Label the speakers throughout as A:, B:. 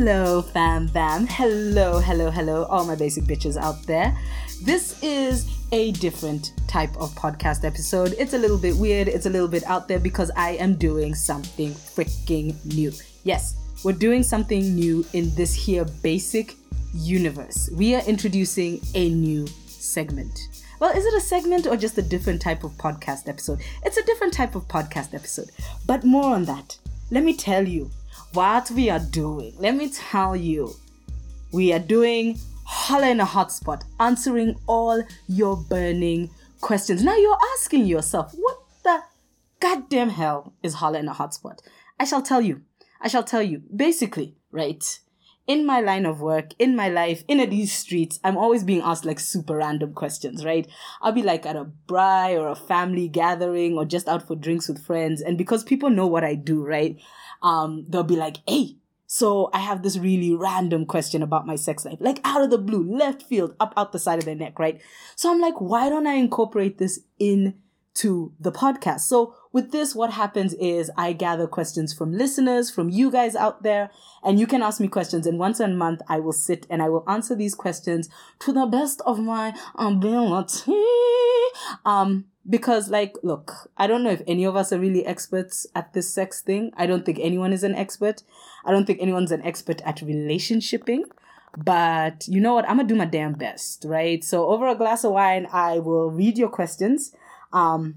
A: Hello, fam bam. Hello, hello, hello, all my basic bitches out there. This is a different type of podcast episode. It's a little bit weird, it's a little bit out there because I am doing something freaking new. Yes, we're doing something new in this here basic universe. We are introducing a new segment. Well, is it a segment or just a different type of podcast episode? It's a different type of podcast episode. But more on that. Let me tell you what we are doing. Let me tell you. We are doing HOLAA in a Hotspot, answering all your burning questions. Now you're asking yourself, what the goddamn hell is HOLAA in a Hotspot? I shall tell you. I shall tell you. Basically, right? in my line of work, in my life, in these streets, I'm always being asked like super random questions, right? I'll be like at a braai or a family gathering or just out for drinks with friends. And because people know what I do, right? Um, they'll be like, Hey, so I have this really random question about my sex life, like out of the blue, left field, up out the side of their neck, right? So I'm like, why don't I incorporate this in to the podcast? So with this, what happens is I gather questions from listeners, from you guys out there, and you can ask me questions. And once a month, I will sit and I will answer these questions to the best of my ability. Um, because like, look, I don't know if any of us are really experts at this sex thing. I don't think anyone is an expert. I don't think anyone's an expert at relationshiping. But you know what? I'm gonna do my damn best, right? So over a glass of wine, I will read your questions. Um,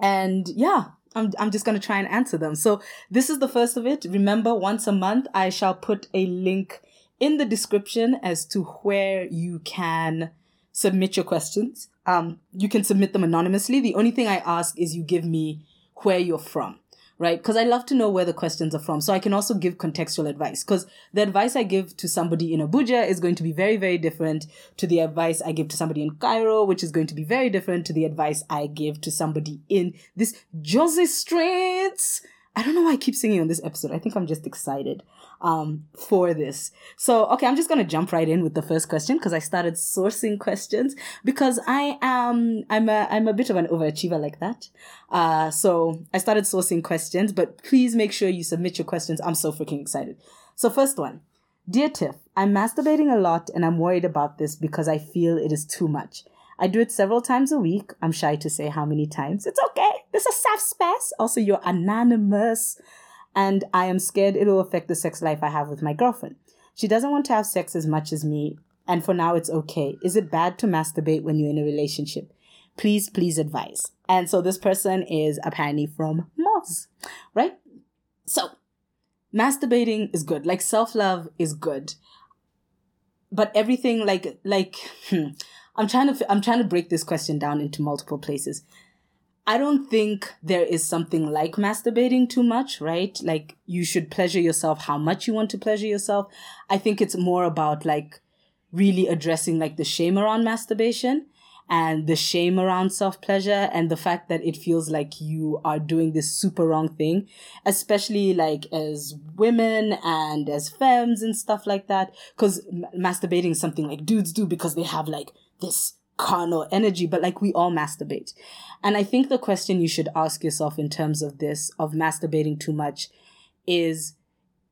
A: and yeah, I'm, I'm just going to try and answer them. So this is the first of it. Remember, once a month, I shall put a link in the description as to where you can submit your questions. Um, you can submit them anonymously. The only thing I ask is you give me where you're from right? Because I love to know where the questions are from. So I can also give contextual advice. Because the advice I give to somebody in Abuja is going to be very, very different to the advice I give to somebody in Cairo, which is going to be very different to the advice I give to somebody in this Jersey streets. I don't know why I keep singing on this episode. I think I'm just excited um, for this. So, okay, I'm just going to jump right in with the first question because I started sourcing questions because I am, I'm a, I'm a bit of an overachiever like that. Uh, so I started sourcing questions, but please make sure you submit your questions. I'm so freaking excited. So first one. Dear Tiff, I'm masturbating a lot and I'm worried about this because I feel it is too much. I do it several times a week. I'm shy to say how many times. It's okay. This is safe space. Also, you're anonymous and I am scared it'll affect the sex life I have with my girlfriend. She doesn't want to have sex as much as me, and for now it's okay. Is it bad to masturbate when you're in a relationship? Please, please advise. And so this person is apparently from Moz, right? So, masturbating is good. Like self love is good. But everything like like hmm, I'm trying to I'm trying to break this question down into multiple places. I don't think there is something like masturbating too much, right? Like you should pleasure yourself how much you want to pleasure yourself. I think it's more about like really addressing like the shame around masturbation and the shame around self pleasure and the fact that it feels like you are doing this super wrong thing, especially like as women and as femmes and stuff like that. Cause masturbating is something like dudes do because they have like this carnal energy, but like we all masturbate. And I think the question you should ask yourself in terms of this, of masturbating too much, is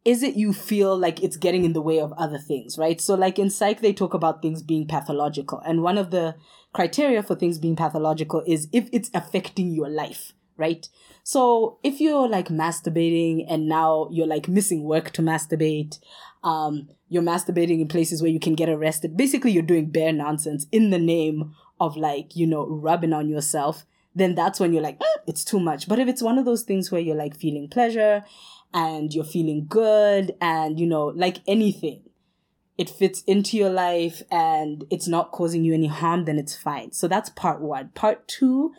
A: is it you feel like it's getting in the way of other things, right? So, like in psych, they talk about things being pathological. And one of the criteria for things being pathological is if it's affecting your life, right? So, if you're like masturbating and now you're like missing work to masturbate, um, you're masturbating in places where you can get arrested. Basically, you're doing bare nonsense in the name of like, you know, rubbing on yourself. Then that's when you're like, eh, it's too much. But if it's one of those things where you're like feeling pleasure and you're feeling good and, you know, like anything, it fits into your life and it's not causing you any harm, then it's fine. So that's part one. Part two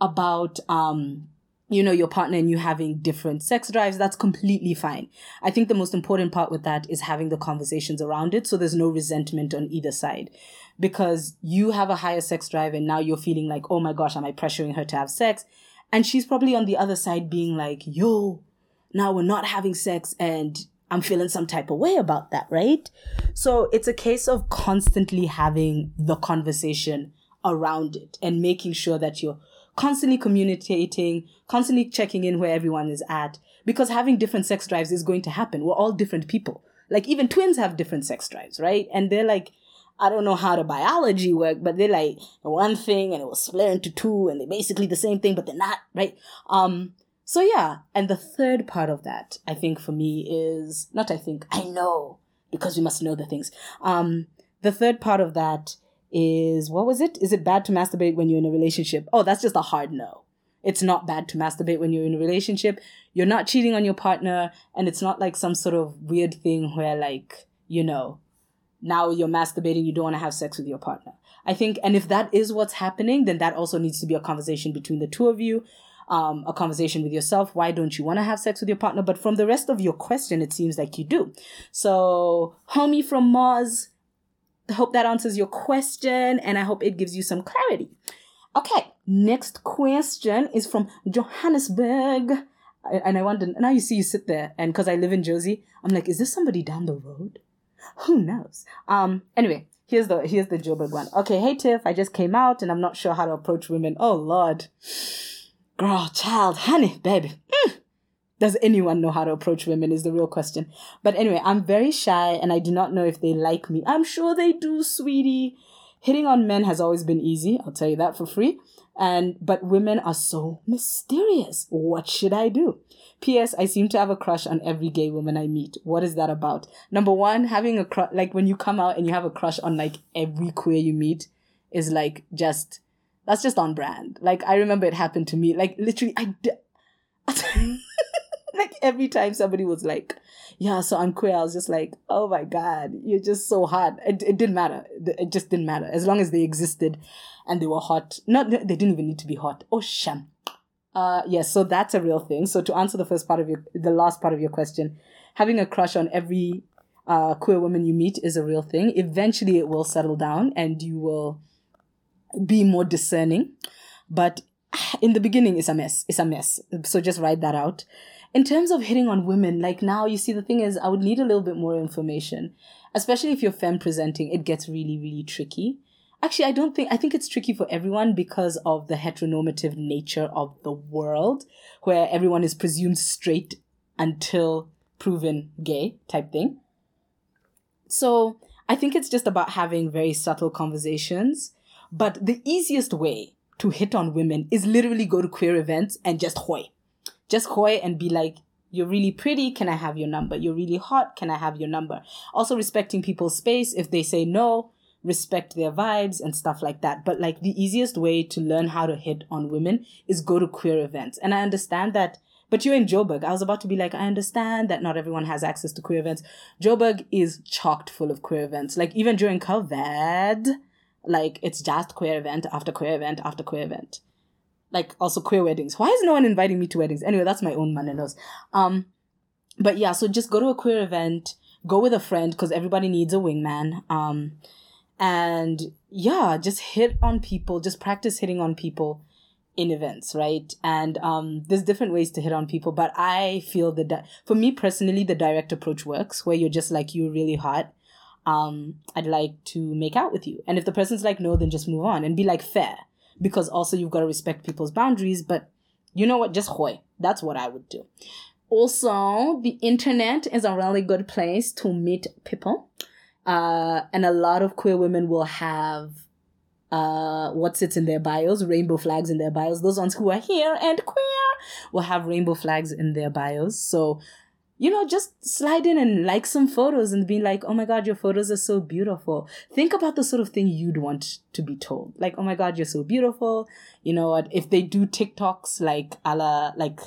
A: about, um, you know, your partner and you having different sex drives, that's completely fine. I think the most important part with that is having the conversations around it so there's no resentment on either side. Because you have a higher sex drive and now you're feeling like, oh my gosh, am I pressuring her to have sex? And she's probably on the other side being like, yo, now we're not having sex and I'm feeling some type of way about that, right? So it's a case of constantly having the conversation around it and making sure that you're constantly communicating, constantly checking in where everyone is at, because having different sex drives is going to happen. We're all different people. Like even twins have different sex drives, right? And they're like, I don't know how the biology work, but they're like one thing and it was split into two and they're basically the same thing, but they're not, right? Um, so yeah. And the third part of that, I think for me is not, I think, I know because we must know the things. Um, the third part of that is what was it? Is it bad to masturbate when you're in a relationship? Oh, that's just a hard no. It's not bad to masturbate when you're in a relationship. You're not cheating on your partner, and it's not like some sort of weird thing where, like, you know, now you're masturbating, you don't want to have sex with your partner. I think, and if that is what's happening, then that also needs to be a conversation between the two of you, um, a conversation with yourself. Why don't you want to have sex with your partner? But from the rest of your question, it seems like you do. So, homie from Moz, hope that answers your question, and I hope it gives you some clarity. Okay, next question is from Johannesburg. And I wonder, now you see you sit there, and because I live in Jersey, I'm like, is this somebody down the road? Who knows? Um, anyway, here's the here's the Joburg one. Okay, hey Tiff, I just came out and I'm not sure how to approach women. Oh Lord. Girl, child, honey, baby. Mm. Does anyone know how to approach women is the real question. But anyway, I'm very shy and I do not know if they like me. I'm sure they do, sweetie. Hitting on men has always been easy, I'll tell you that for free. And but women are so mysterious. What should I do? P.S. I seem to have a crush on every gay woman I meet. What is that about? Number one, having a crush, like when you come out and you have a crush on like every queer you meet is like just, that's just on brand. Like I remember it happened to me. Like literally, I did. Mm-hmm. Like every time somebody was like, yeah, so I'm queer, I was just like, oh my God, you're just so hot. It, it didn't matter. It just didn't matter. As long as they existed and they were hot. Not, they didn't even need to be hot. Oh, sham. Uh, yes, so that's a real thing. So to answer the first part of your, the last part of your question, having a crush on every uh, queer woman you meet is a real thing. Eventually, it will settle down, and you will be more discerning. But in the beginning, it's a mess. It's a mess. So just write that out. In terms of hitting on women, like now, you see, the thing is, I would need a little bit more information, especially if you're femme presenting. It gets really, really tricky. Actually i don't think i think it's tricky for everyone because of the heteronormative nature of the world where everyone is presumed straight until proven gay type thing. So i think it's just about having very subtle conversations. But the easiest way to hit on women is literally go to queer events and just hoy just hoy and be like you're really pretty can i have your number you're really hot can i have your number also respecting people's space if they say no respect their vibes and stuff like that. But like the easiest way to learn how to hit on women is go to queer events. And I understand that, but you're in Joburg. I was about to be like, I understand that not everyone has access to queer events. Joburg is chocked full of queer events. Like even during COVID, like it's just queer event after queer event after queer event. Like also queer weddings. Why is no one inviting me to weddings? Anyway, that's my own manenos. Um, but yeah, so just go to a queer event, go with a friend because everybody needs a wingman. Um, and yeah just hit on people just practice hitting on people in events right and um there's different ways to hit on people but i feel that di- for me personally the direct approach works where you're just like you're really hot um i'd like to make out with you and if the person's like no then just move on and be like fair because also you've got to respect people's boundaries but you know what just hoy that's what i would do also the internet is a really good place to meet people uh, and a lot of queer women will have uh, what sits in their bios, rainbow flags in their bios. Those ones who are here and queer will have rainbow flags in their bios. So, you know, just slide in and like some photos and be like, oh my God, your photos are so beautiful. Think about the sort of thing you'd want to be told. Like, oh my God, you're so beautiful. You know what? If they do TikToks like a la, like,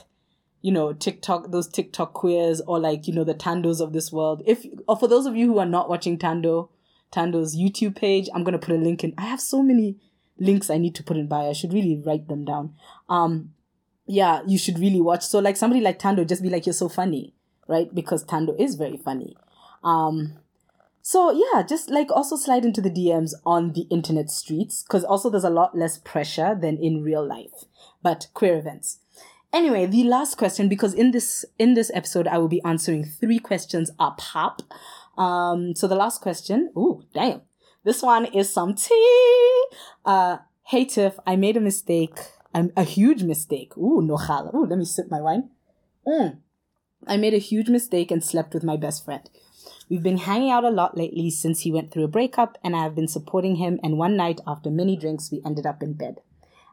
A: you know, TikTok, those TikTok queers or like, you know, the Thandos of this world. If, or for those of you who are not watching Thando, Thando's YouTube page, I'm going to put a link in. I have so many links I need to put in bio. I should really write them down. Um, yeah, you should really watch. So like somebody like Thando, just be like, you're so funny, right? Because Thando is very funny. Um, so yeah, just like also slide into the DMs on the internet streets because also there's a lot less pressure than in real life. But queer events. Anyway, the last question, because in this in this episode I will be answering three questions a pop. Um, so the last question, ooh, damn. This one is some tea. Uh, hey Tiff, I made a mistake. I'm a huge mistake. Ooh, no. Ooh, let me sip my wine. Mm. I made a huge mistake and slept with my best friend. We've been hanging out a lot lately since he went through a breakup, and I have been supporting him. And one night, after many drinks, we ended up in bed.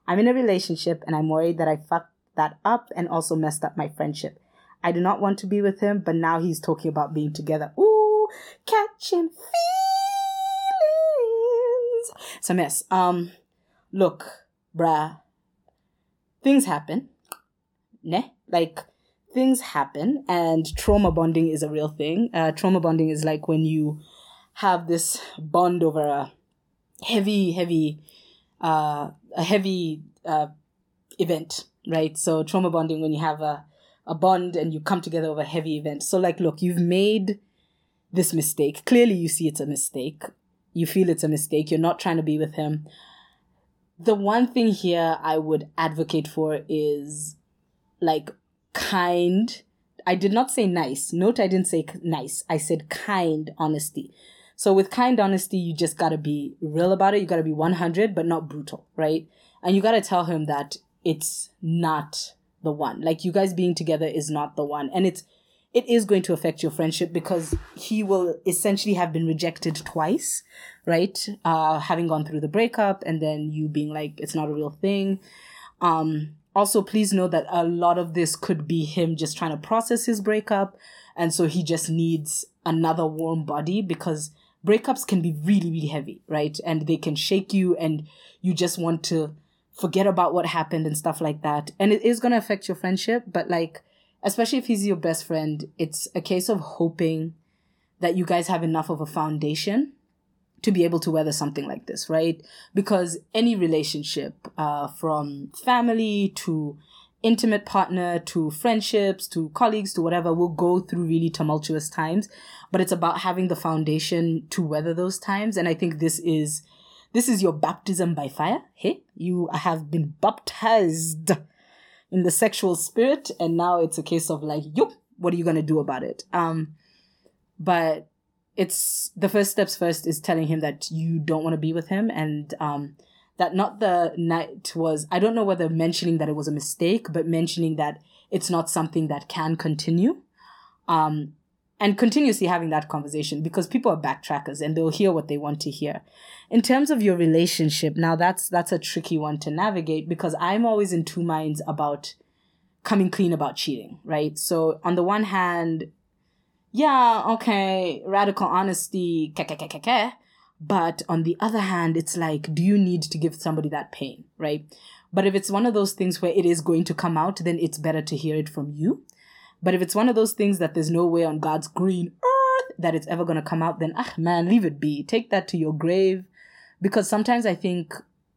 A: I'm in a relationship, and I'm worried that I fucked that up and also messed up my friendship. I do not want to be with him, but now he's talking about being together. Ooh, catching feelings. So, mess. Um, look, bruh, things happen. Ne? Like, things happen, and trauma bonding is a real thing. Uh, trauma bonding is like when you have this bond over a heavy, heavy, uh, a heavy uh, event, right? So, trauma bonding when you have a a bond and you come together over a heavy event. So, like, look, you've made this mistake. Clearly, you see it's a mistake. You feel it's a mistake. You're not trying to be with him. The one thing here I would advocate for is like kind. I did not say nice. Note I didn't say nice. I said kind honesty. So with kind honesty, you just gotta be real about it. You gotta be 100, but not brutal, right? And you gotta tell him that it's not the one. Like you guys being together is not the one. And it's it is going to affect your friendship because he will essentially have been rejected twice, right? Uh having gone through the breakup and then you being like it's not a real thing. Um also please know that a lot of this could be him just trying to process his breakup and so he just needs another warm body because breakups can be really really heavy, right? And they can shake you and you just want to forget about what happened and stuff like that. And it is going to affect your friendship, but like, especially if he's your best friend, it's a case of hoping that you guys have enough of a foundation to be able to weather something like this, right? Because any relationship, uh, from family to intimate partner to friendships to colleagues to whatever will go through really tumultuous times, but it's about having the foundation to weather those times. And I think this is this is your baptism by fire. Hey, you have been baptized in the sexual spirit, and now it's a case of like, yup, what are you gonna do about it? Um, but it's the first steps first is telling him that you don't want to be with him and um that not the night was I don't know whether mentioning that it was a mistake, but mentioning that it's not something that can continue. Um, and continuously having that conversation because people are backtrackers and they'll hear what they want to hear. In terms of your relationship, now that's that's a tricky one to navigate because I'm always in two minds about coming clean about cheating, right? So on the one hand, yeah, okay, radical honesty, but on the other hand, it's like, do you need to give somebody that pain, right? But if it's one of those things where it is going to come out, then it's better to hear it from you but if it's one of those things that there's no way on God's green earth that it's ever going to come out, then, ah, man, leave it be. Take that to your grave. Because sometimes I think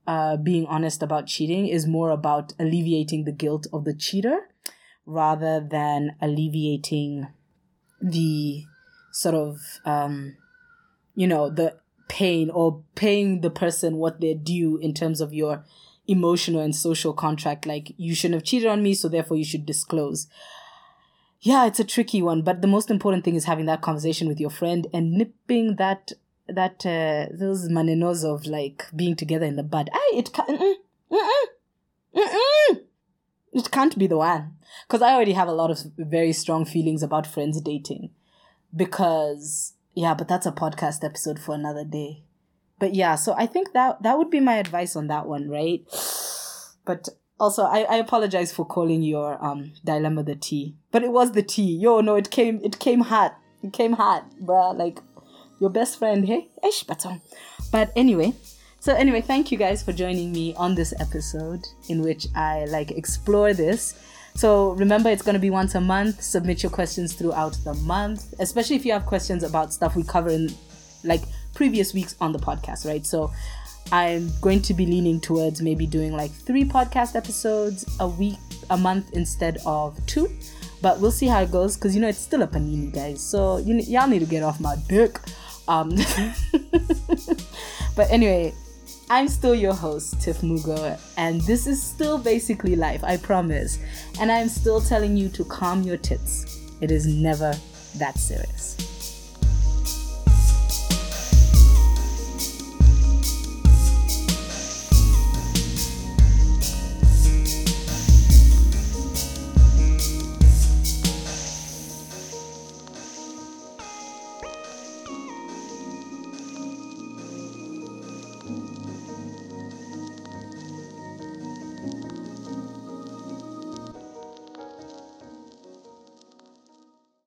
A: uh, being honest about cheating is more about alleviating the guilt of the cheater rather than alleviating the sort of, um, you know, the pain or paying the person what they're due in terms of your emotional and social contract. Like, you shouldn't have cheated on me, so therefore you should disclose yeah, it's a tricky one, but the most important thing is having that conversation with your friend and nipping that that uh, those manenos of like being together in the bud. I it mm-mm, mm-mm. It can't be the one because I already have a lot of very strong feelings about friends dating. Because yeah, but that's a podcast episode for another day. But yeah, so I think that that would be my advice on that one, right? But also I, I apologize for calling your um dilemma the tea but it was the tea yo no it came it came hot it came hot bruh like your best friend hey Ish, but anyway so anyway thank you guys for joining me on this episode in which i like explore this so remember it's going to be once a month submit your questions throughout the month especially if you have questions about stuff we cover in like previous weeks on the podcast right so I'm going to be leaning towards maybe doing like three podcast episodes a week, a month instead of two. But we'll see how it goes because you know it's still a panini, guys. So you, y'all need to get off my dick. Um, but anyway, I'm still your host, Tiff Mugo, and this is still basically life, I promise. And I'm still telling you to calm your tits. It is never that serious.